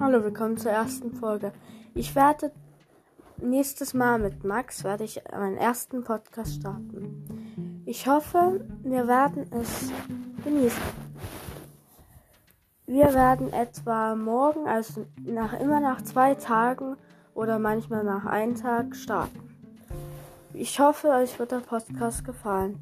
Hallo, willkommen zur ersten Folge. Ich werde nächstes Mal mit Max werde ich meinen ersten Podcast starten. Ich hoffe, wir werden es genießen. Wir werden etwa morgen, also nach immer nach zwei Tagen oder manchmal nach einem Tag starten. Ich hoffe, euch wird der Podcast gefallen.